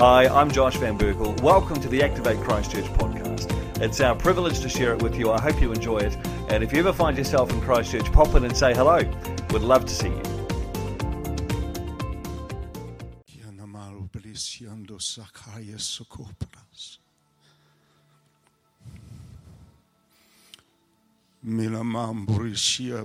Hi, I'm Josh Van Berkel. Welcome to the Activate Christchurch podcast. It's our privilege to share it with you. I hope you enjoy it. And if you ever find yourself in Christchurch, pop in and say hello. We'd love to see you. Milamamburishia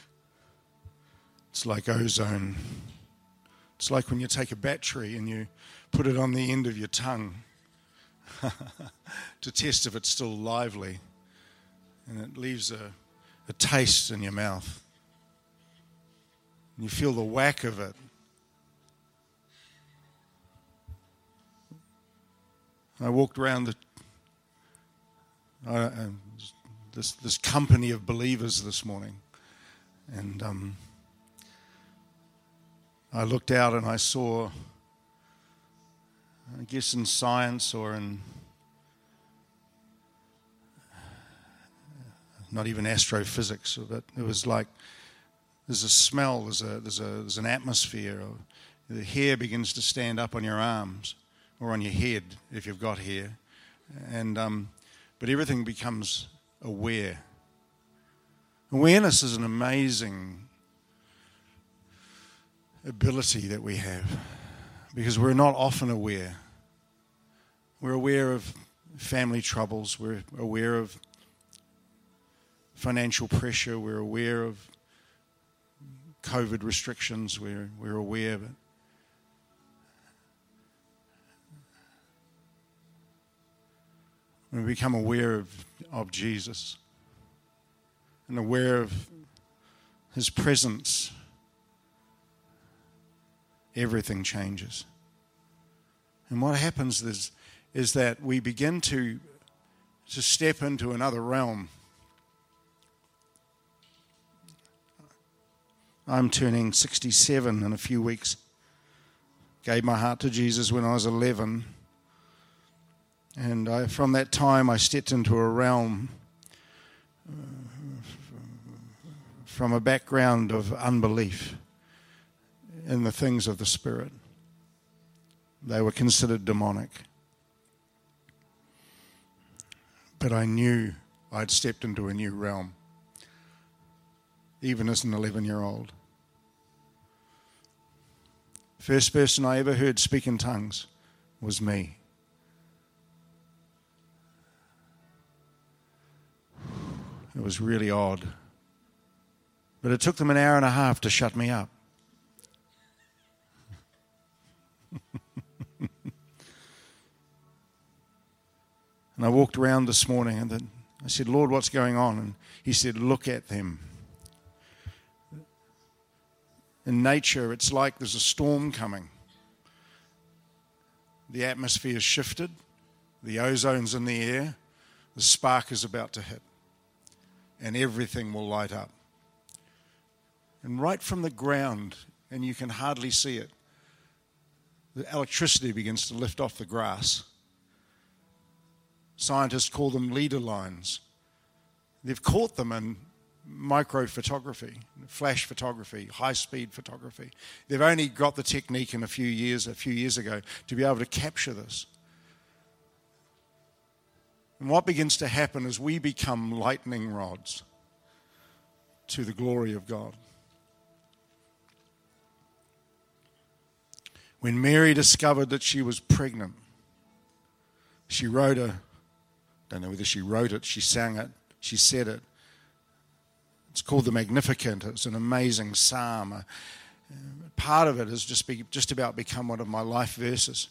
it's like ozone. It's like when you take a battery and you put it on the end of your tongue to test if it's still lively. And it leaves a, a taste in your mouth. And you feel the whack of it. I walked around the uh, this this company of believers this morning, and um, I looked out and I saw, I guess in science or in not even astrophysics, but it was like there's a smell, there's a there's a there's an atmosphere. The hair begins to stand up on your arms or on your head if you've got hair, and um, but everything becomes aware. Awareness is an amazing ability that we have because we're not often aware. We're aware of family troubles, we're aware of financial pressure, we're aware of COVID restrictions, we're, we're aware of it. When we become aware of, of Jesus and aware of his presence, everything changes. And what happens is, is that we begin to, to step into another realm. I'm turning 67 in a few weeks. Gave my heart to Jesus when I was 11. And I, from that time, I stepped into a realm uh, from a background of unbelief in the things of the Spirit. They were considered demonic. But I knew I'd stepped into a new realm, even as an 11 year old. First person I ever heard speak in tongues was me. It was really odd. But it took them an hour and a half to shut me up. I walked around this morning and then I said, Lord, what's going on? And he said, Look at them. In nature, it's like there's a storm coming. The atmosphere is shifted, the ozone's in the air, the spark is about to hit and everything will light up. And right from the ground, and you can hardly see it, the electricity begins to lift off the grass. Scientists call them leader lines. They've caught them in micro photography, flash photography, high speed photography. They've only got the technique in a few years, a few years ago, to be able to capture this. And what begins to happen is we become lightning rods to the glory of God. When Mary discovered that she was pregnant, she wrote a, don't know whether she wrote it, she sang it, she said it. It's called the Magnificat. It's an amazing psalm. Uh, part of it has just, be, just about become one of my life verses.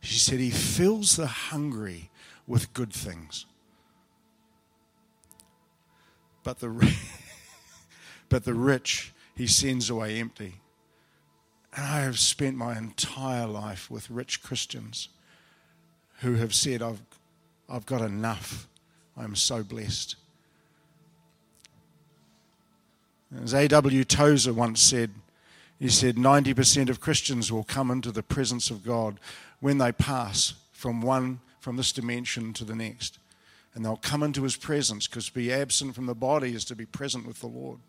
She said, He fills the hungry with good things. But the, but the rich he sends away empty. And I have spent my entire life with rich Christians who have said, I've, I've got enough. I'm so blessed. As A.W. Tozer once said, he said 90% of Christians will come into the presence of God when they pass from one from this dimension to the next. And they'll come into his presence because to be absent from the body is to be present with the Lord.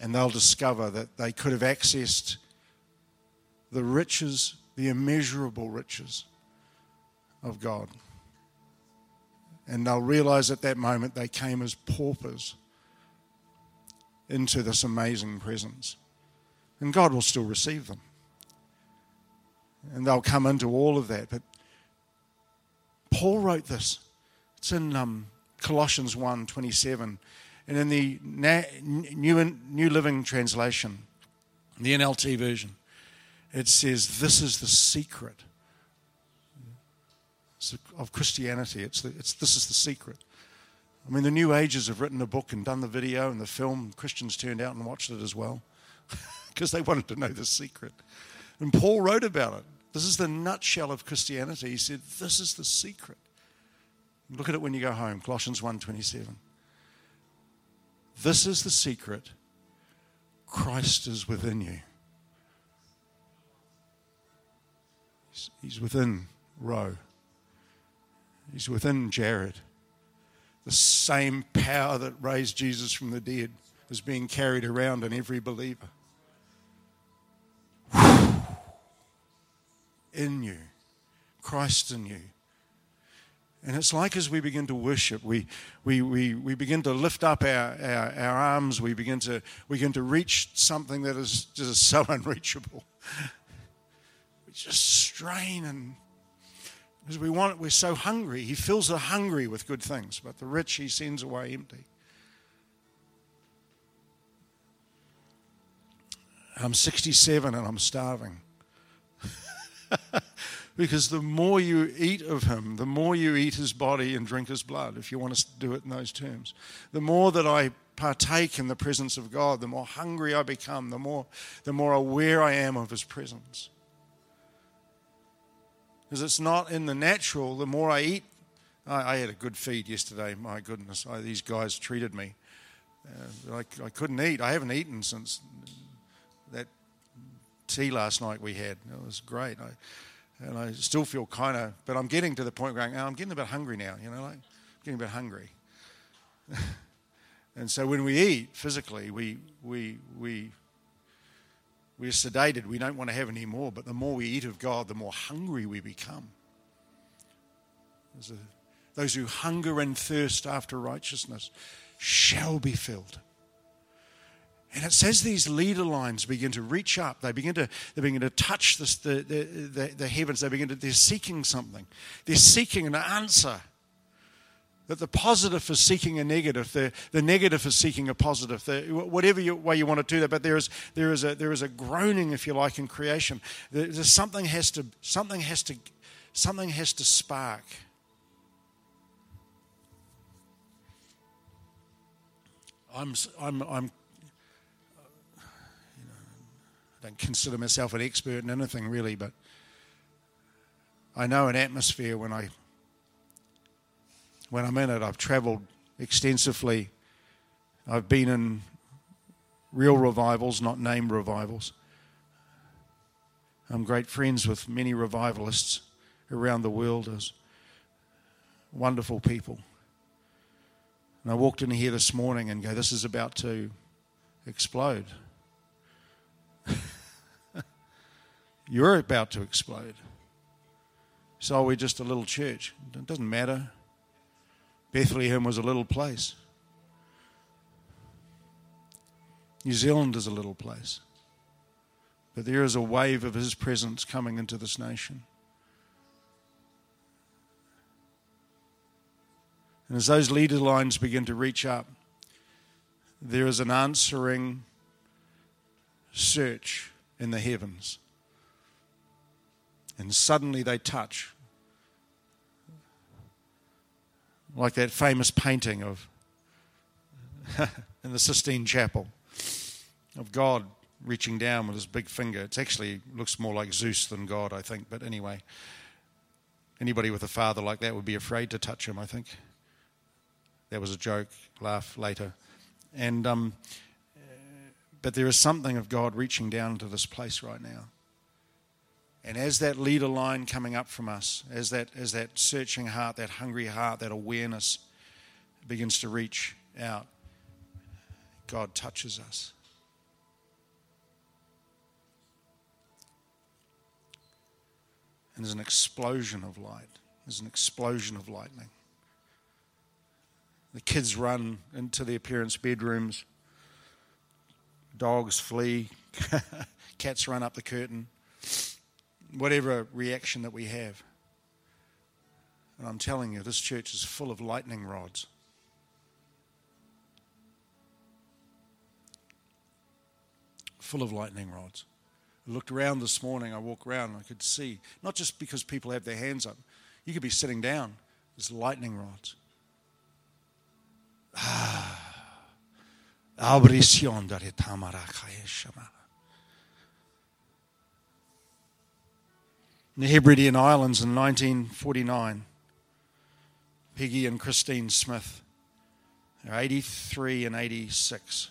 And they'll discover that they could have accessed the riches, the immeasurable riches of God. And they'll realize at that moment they came as paupers into this amazing presence. And God will still receive them. And they'll come into all of that. But Paul wrote this. It's in um, Colossians 1 27. And in the New, New Living Translation, the NLT version, it says, This is the secret of Christianity. It's the, it's, this is the secret. I mean, the New Ages have written a book and done the video and the film. Christians turned out and watched it as well because they wanted to know the secret. And Paul wrote about it. This is the nutshell of Christianity. He said, This is the secret. Look at it when you go home, Colossians 1:27. This is the secret. Christ is within you. He's within Roe. He's within Jared. The same power that raised Jesus from the dead is being carried around in every believer. In you, Christ in you. And it's like as we begin to worship, we, we, we, we begin to lift up our, our, our arms, we begin, to, we begin to reach something that is just so unreachable. We just strain and because we want we're so hungry. He fills the hungry with good things, but the rich he sends away empty. I'm 67 and I'm starving. because the more you eat of him, the more you eat his body and drink his blood, if you want to do it in those terms. The more that I partake in the presence of God, the more hungry I become, the more, the more aware I am of his presence because it's not in the natural. The more I eat, I, I had a good feed yesterday. My goodness, I, these guys treated me. Uh, I, I couldn't eat. I haven't eaten since that tea last night we had. It was great. I, and I still feel kind of, but I'm getting to the point oh, I'm getting a bit hungry now, you know, like getting a bit hungry. and so when we eat physically, we, we, we we're sedated. We don't want to have any more. But the more we eat of God, the more hungry we become. A, those who hunger and thirst after righteousness shall be filled. And it says these leader lines begin to reach up. They begin to, they begin to touch this, the, the, the, the heavens. They begin to, they're seeking something. They're seeking an answer. That the positive is seeking a negative, the, the negative is seeking a positive, the, whatever you, way you want to do that. But there is, there, is a, there is a groaning, if you like, in creation. There's something has to, something has to, something has to spark. I'm, I'm, I'm you know, I don't consider myself an expert in anything really, but I know an atmosphere when I when I'm in it. I've traveled extensively. I've been in real revivals, not named revivals. I'm great friends with many revivalists around the world as wonderful people. And I walked in here this morning and go, This is about to explode. You're about to explode. So we're just a little church. It doesn't matter. Bethlehem was a little place. New Zealand is a little place. But there is a wave of his presence coming into this nation. And as those leader lines begin to reach up, there is an answering search in the heavens. And suddenly they touch like that famous painting of in the Sistine Chapel. of God reaching down with his big finger. It actually looks more like Zeus than God, I think. But anyway, anybody with a father like that would be afraid to touch him, I think. That was a joke, laugh later. And, um, but there is something of God reaching down into this place right now. And as that leader line coming up from us, as that, as that searching heart, that hungry heart, that awareness begins to reach out, God touches us. And there's an explosion of light. There's an explosion of lightning. The kids run into their parents' bedrooms. Dogs flee. Cats run up the curtain. Whatever reaction that we have. And I'm telling you, this church is full of lightning rods. Full of lightning rods. I looked around this morning, I walked around, I could see, not just because people have their hands up, you could be sitting down, there's lightning rods. Ah. In the Hebridean Islands in 1949, Peggy and Christine Smith, they're 83 and 86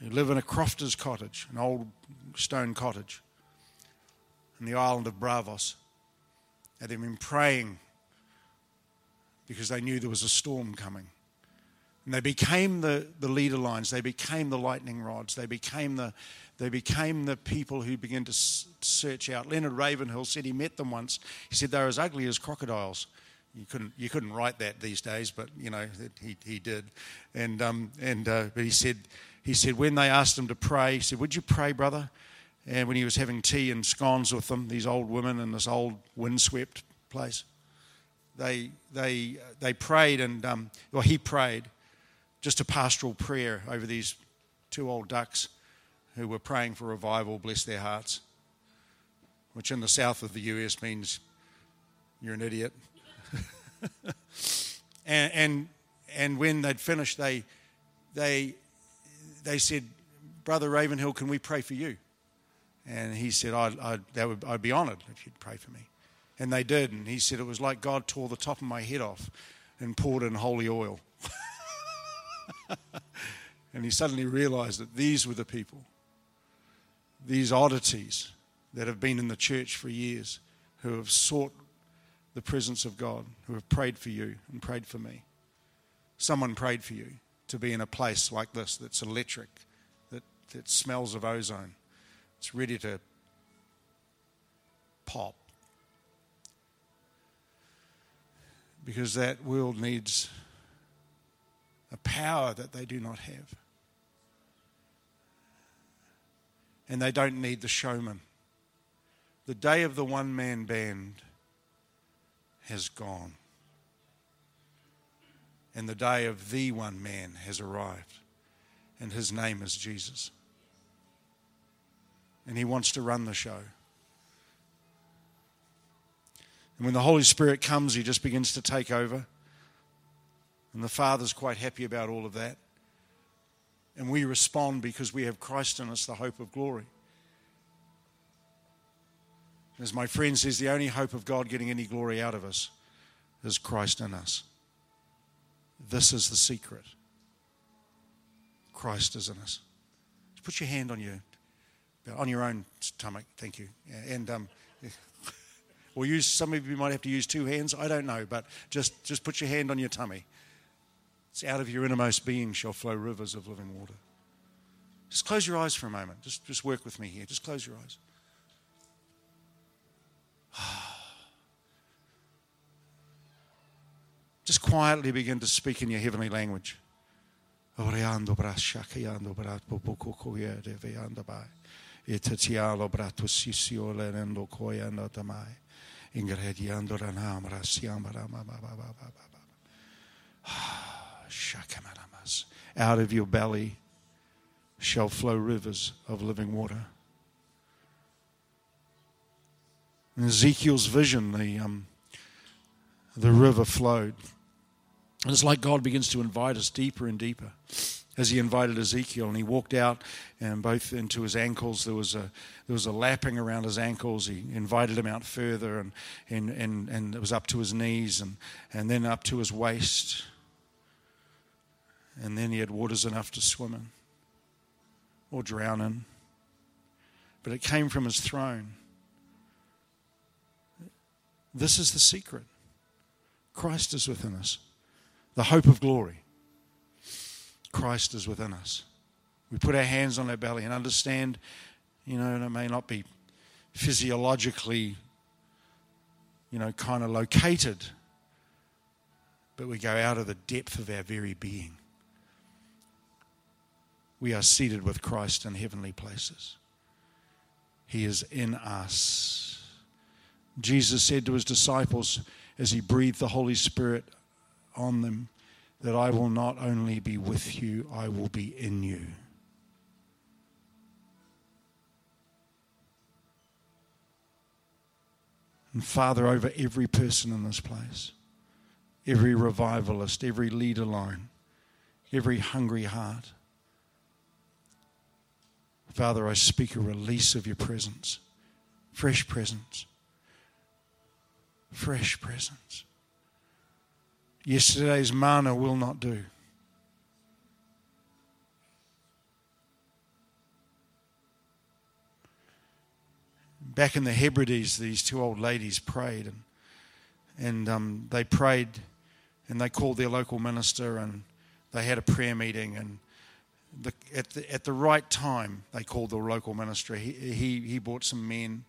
who live in a crofter's cottage, an old stone cottage in the island of Barvas. And they've been praying because they knew there was a storm coming. And they became the, the leader lines, they became the lightning rods, they became the, they became the people who began to search out. Leonard Ravenhill said he met them once. He said they were as ugly as crocodiles. You couldn't, you couldn't write that these days, but you know he, he did. And, um, and uh, but he said he said when they asked him to pray, he said, Would you pray, brother? And when he was having tea and scones with them, these old women in this old windswept place, they, they, they prayed, and um, well, he prayed just a pastoral prayer over these two old ducks who were praying for revival, bless their hearts, which in the south of the US means you're an idiot. and, and, and when they'd finished, they, they they said, Brother Ravenhill, can we pray for you? And he said, I'd, I'd, that would, I'd be honored if you'd pray for me. And they did. And he said, It was like God tore the top of my head off and poured in holy oil. and he suddenly realized that these were the people, these oddities that have been in the church for years, who have sought the presence of God, who have prayed for you and prayed for me. Someone prayed for you to be in a place like this that's electric, that, that smells of ozone. It's ready to pop. Because that world needs a power that they do not have. And they don't need the showman. The day of the one man band has gone and the day of the one man has arrived, and his name is Jesus. And he wants to run the show. And when the Holy Spirit comes, he just begins to take over. And the Father's quite happy about all of that. And we respond because we have Christ in us, the hope of glory. As my friend says, the only hope of God getting any glory out of us is Christ in us. This is the secret. Christ is in us. Just put your hand on your on your own stomach. Thank you. And um, or use some of you might have to use two hands. I don't know, but just just put your hand on your tummy. It's out of your innermost being shall flow rivers of living water. Just close your eyes for a moment. Just just work with me here. Just close your eyes. Just quietly begin to speak in your heavenly language. Out of your belly shall flow rivers of living water. In Ezekiel's vision, the um, the river flowed. And it's like God begins to invite us deeper and deeper as he invited Ezekiel, and he walked out, and both into his ankles there was a there was a lapping around his ankles. He invited him out further, and and and, and it was up to his knees, and and then up to his waist, and then he had waters enough to swim in or drown in. But it came from his throne. This is the secret. Christ is within us, the hope of glory. Christ is within us. We put our hands on our belly and understand, you know, and it may not be physiologically, you know, kind of located, but we go out of the depth of our very being. We are seated with Christ in heavenly places. He is in us. Jesus said to his disciples as he breathed the Holy Spirit on them, that I will not only be with you, I will be in you. And Father, over every person in this place, every revivalist, every leader line, every hungry heart, Father, I speak a release of your presence, fresh presence, fresh presence. Yesterday's manna will not do. Back in the Hebrides, these two old ladies prayed, and, and um, they prayed, and they called their local minister, and they had a prayer meeting, and the, at, the, at the right time, they called the local ministry. He, he, he brought some men,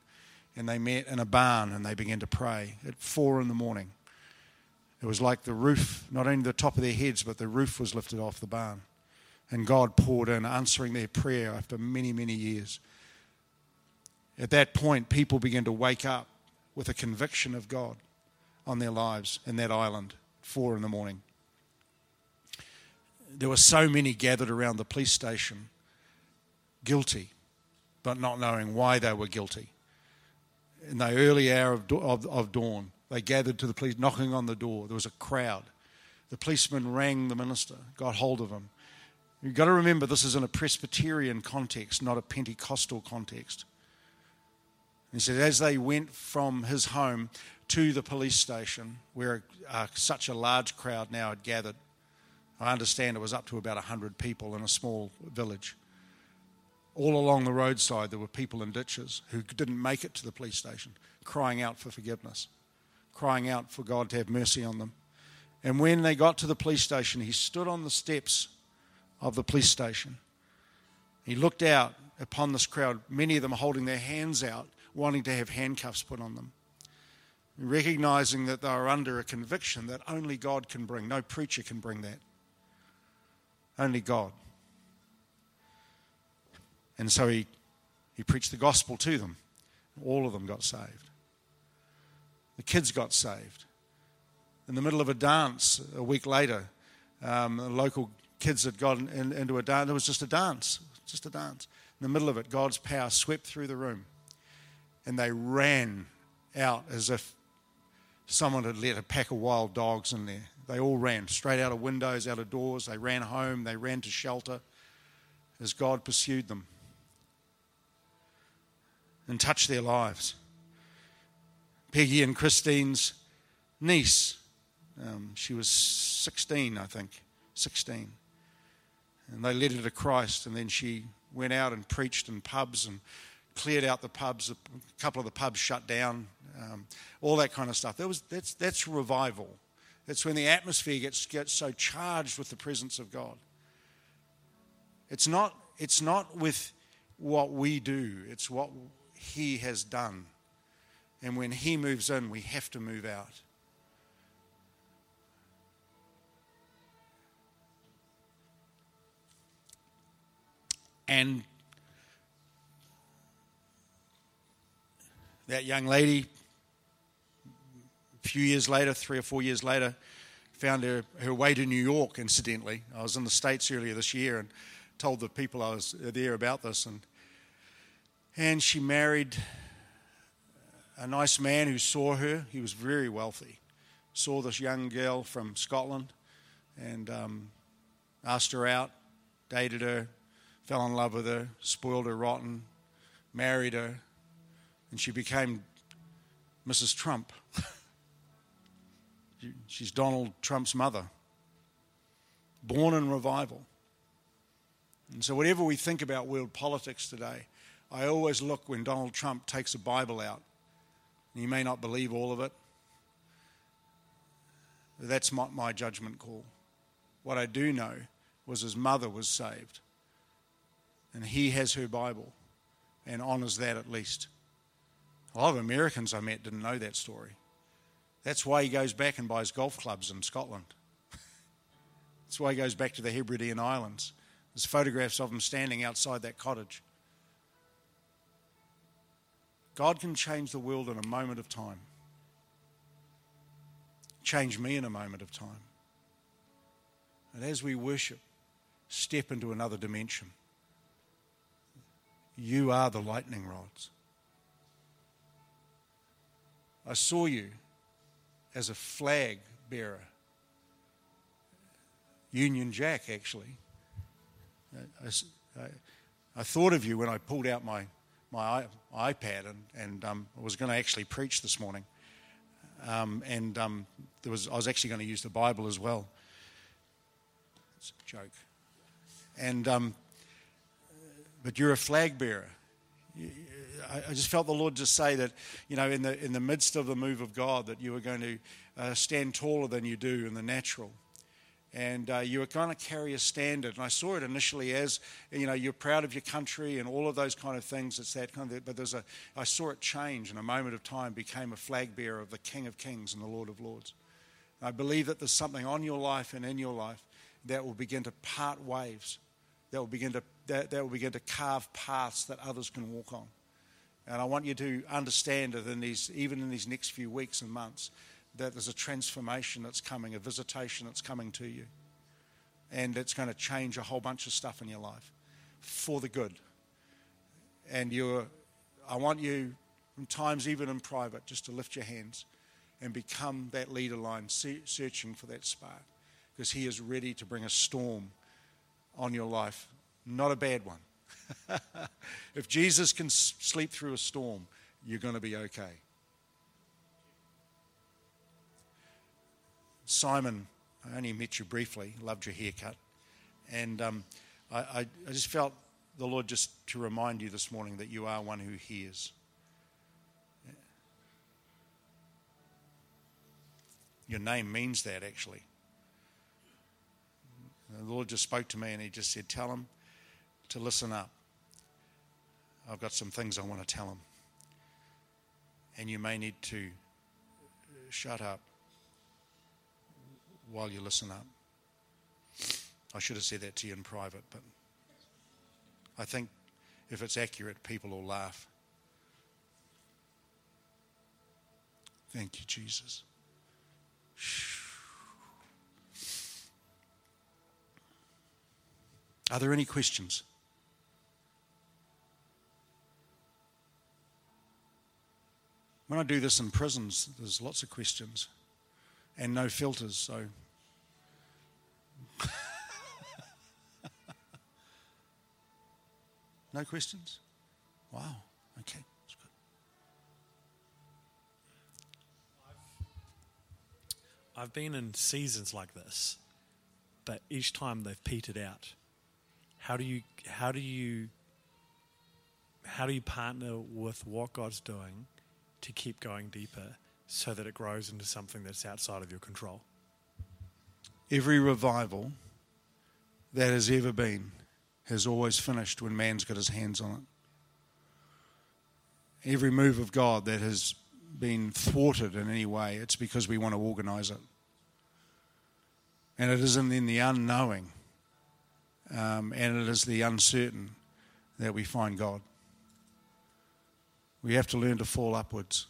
and they met in a barn, and they began to pray at four in the morning. It was like the roof, not only the top of their heads, but the roof was lifted off the barn. And God poured in, answering their prayer after many, many years. At that point, people began to wake up with a conviction of God on their lives in that island, four in the morning. There were so many gathered around the police station, guilty, but not knowing why they were guilty. In the early hour of, of, of dawn, they gathered to the police, knocking on the door. There was a crowd. The policeman rang the minister, got hold of him. You've got to remember this is in a Presbyterian context, not a Pentecostal context. He said, as they went from his home to the police station, where uh, such a large crowd now had gathered, I understand it was up to about 100 people in a small village. All along the roadside, there were people in ditches who didn't make it to the police station, crying out for forgiveness crying out for God to have mercy on them. And when they got to the police station, he stood on the steps of the police station. He looked out upon this crowd, many of them holding their hands out, wanting to have handcuffs put on them, recognizing that they are under a conviction that only God can bring. No preacher can bring that. Only God. And so he, he preached the gospel to them. All of them got saved. The kids got saved. In the middle of a dance a week later, um, the local kids had gotten in, into a dance. It was just a dance, just a dance. In the middle of it, God's power swept through the room, and they ran out as if someone had let a pack of wild dogs in there. They all ran straight out of windows, out of doors. They ran home. They ran to shelter as God pursued them and touched their lives. Peggy and Christine's niece. Um, she was 16, I think, 16. And they led her to Christ, and then she went out and preached in pubs and cleared out the pubs. A couple of the pubs shut down, um, all that kind of stuff. That was, that's, that's revival. That's when the atmosphere gets, gets so charged with the presence of God. It's not, it's not with what we do, it's what He has done. And when He moves in, we have to move out. And that young lady, a few years later, three or four years later, found her, her way to New York, incidentally. I was in the States earlier this year and told the people I was there about this. And, and she married a nice man who saw her. He was very wealthy. Saw this young girl from Scotland and um, asked her out. dated her, fell in love with her, spoiled her rotten, married her, and she became Mrs. Trump. She's Donald Trump's mother, born in revival. And so, whatever we think about world politics today, I always look when Donald Trump takes a Bible out. You may not believe all of it. That's not my judgment call. What I do know was his mother was saved. And he has her Bible and honours that at least. A lot of Americans I met didn't know that story. That's why he goes back and buys golf clubs in Scotland. That's why he goes back to the Hebridean Islands. There's photographs of him standing outside that cottage. God can change the world in a moment of time. Change me in a moment of time. And as we worship, step into another dimension. You are the lightning rods. I saw you as a flag bearer. Union Jack, actually. I, I, I, thought of you when I pulled out my, my iPad and, and um, I was going to actually preach this morning. Um, and um, there was, I was actually going to use the Bible as well. It's a joke. And, um, but you're a flag bearer. I just felt the Lord just say that, you know, in the, in the midst of the move of God, that you were going to uh, stand taller than you do in the natural. And uh, you were going to carry a standard. And I saw it initially as, you know, you're proud of your country and all of those kind of things. It's that kind of, but there's a, I saw it change in a moment of time, became a flag bearer of the King of Kings and the Lord of Lords. And I believe that there's something on your life and in your life that will begin to part waves, that will begin to, that, that will begin to carve paths that others can walk on. And I want you to understand that in these, even in these next few weeks and months, that there's a transformation that's coming, a visitation that's coming to you. And it's going to change a whole bunch of stuff in your life for the good. And you're, I want you, from times even in private, just to lift your hands and become that leader line, searching for that spark. Because He is ready to bring a storm on your life, not a bad one if Jesus can sleep through a storm, you're going to be okay. Simon, I only met you briefly, loved your haircut. And um, I, I, I just felt the Lord just to remind you this morning that you are one who hears. Your name means that, actually. The Lord just spoke to me and He just said, Tell him to listen up. I've got some things I want to tell them. And you may need to uh, shut up while you listen up. I should have said that to you in private, but I think if it's accurate, people will laugh. Thank you, Jesus. Are there any questions? When I do this in prisons, there's lots of questions and no filters, so. no questions? Wow, okay. I've been in seasons like this, but each time they've petered out. How do you how do you how do you partner with what God's doing to keep going deeper so that it grows into something that's outside of your control. Every revival that has ever been has always finished when man's got his hands on it. Every move of God that has been thwarted in any way, it's because we want to organize it. And it isn't in the unknowing um, and it is the uncertain that we find God. We have to learn to fall upwards.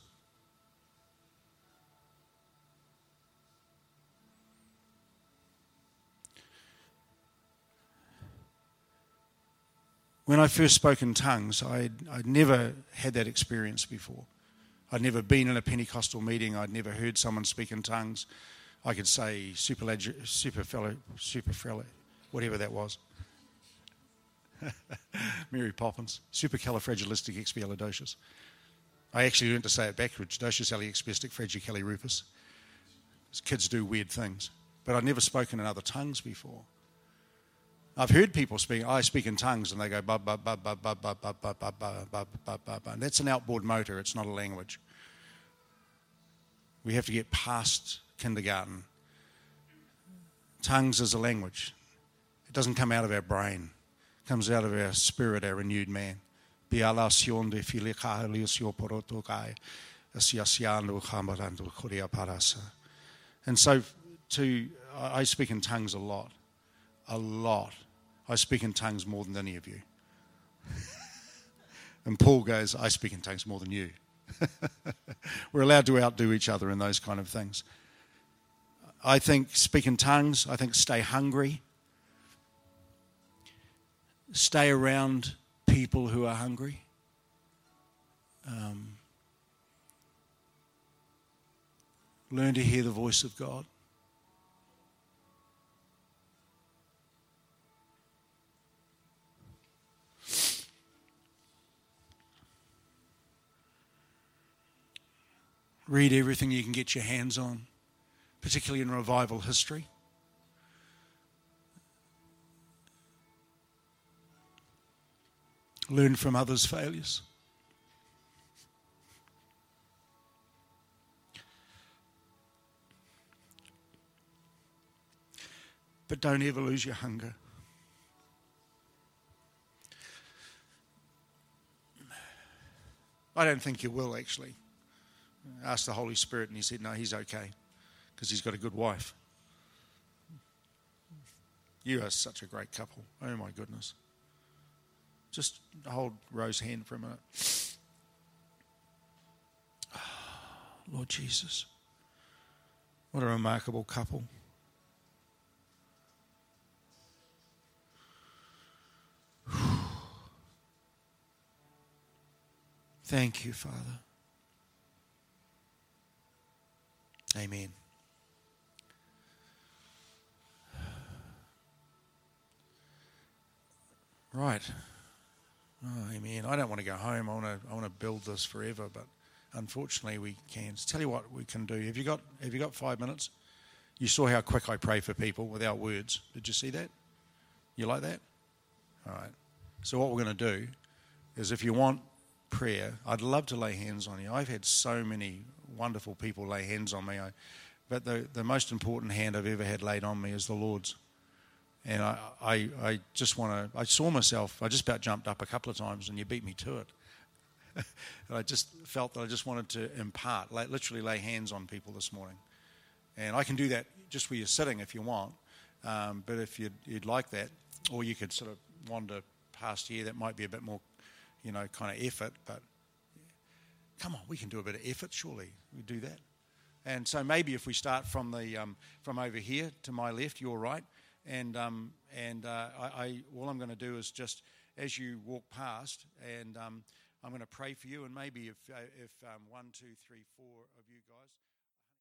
When I first spoke in tongues, I'd, I'd never had that experience before. I'd never been in a Pentecostal meeting. I'd never heard someone speak in tongues. I could say super, super fellow, super fellow, whatever that was. Mary Poppins, supercalifragilisticexpialidocious. I actually learned to say it backwards, docious Kids do weird things. But I'd never spoken in other tongues before. I've heard people speak, I speak in tongues, and they go, ba, ba, ba, ba, ba, ba, ba, ba, ba, ba, ba, ba, ba, ba. That's an outboard motor, it's not a language. We have to get past kindergarten. Tongues is a language. It doesn't come out of our brain. Comes out of our spirit, our renewed man. And so to I speak in tongues a lot. A lot. I speak in tongues more than any of you. and Paul goes, I speak in tongues more than you. We're allowed to outdo each other in those kind of things. I think speak in tongues, I think stay hungry. Stay around people who are hungry. Um, learn to hear the voice of God. Read everything you can get your hands on, particularly in revival history. Learn from others' failures. But don't ever lose your hunger. I don't think you will, actually asked the Holy Spirit, and he said, No, he's okay because he's got a good wife. You are such a great couple. Oh, my goodness. Just hold Rose's hand for a minute. Lord Jesus. What a remarkable couple. Thank you, Father. Amen. Right. Oh, amen. I don't want to go home. I want to. I want to build this forever, but unfortunately, we can't. Tell you what we can do. Have you got? Have you got five minutes? You saw how quick I pray for people without words. Did you see that? You like that? All right. So what we're going to do is, if you want prayer, I'd love to lay hands on you. I've had so many wonderful people lay hands on me. I, but the, the most important hand I've ever had laid on me is the Lord's. And I, I, I just want to, I saw myself, I just about jumped up a couple of times and you beat me to it. and I just felt that I just wanted to impart, like, literally lay hands on people this morning. And I can do that just where you're sitting if you want. Um, but if you'd, you'd like that, or you could sort of wander past here, that might be a bit more, you know, kind of effort. But come on, we can do a bit of effort, surely. We do that. And so maybe if we start from the um, from over here to my left, your right, and um, and uh, I, I, all I'm going to do is just as you walk past, and um, I'm going to pray for you, and maybe if uh, if um, one, two, three, four of you guys.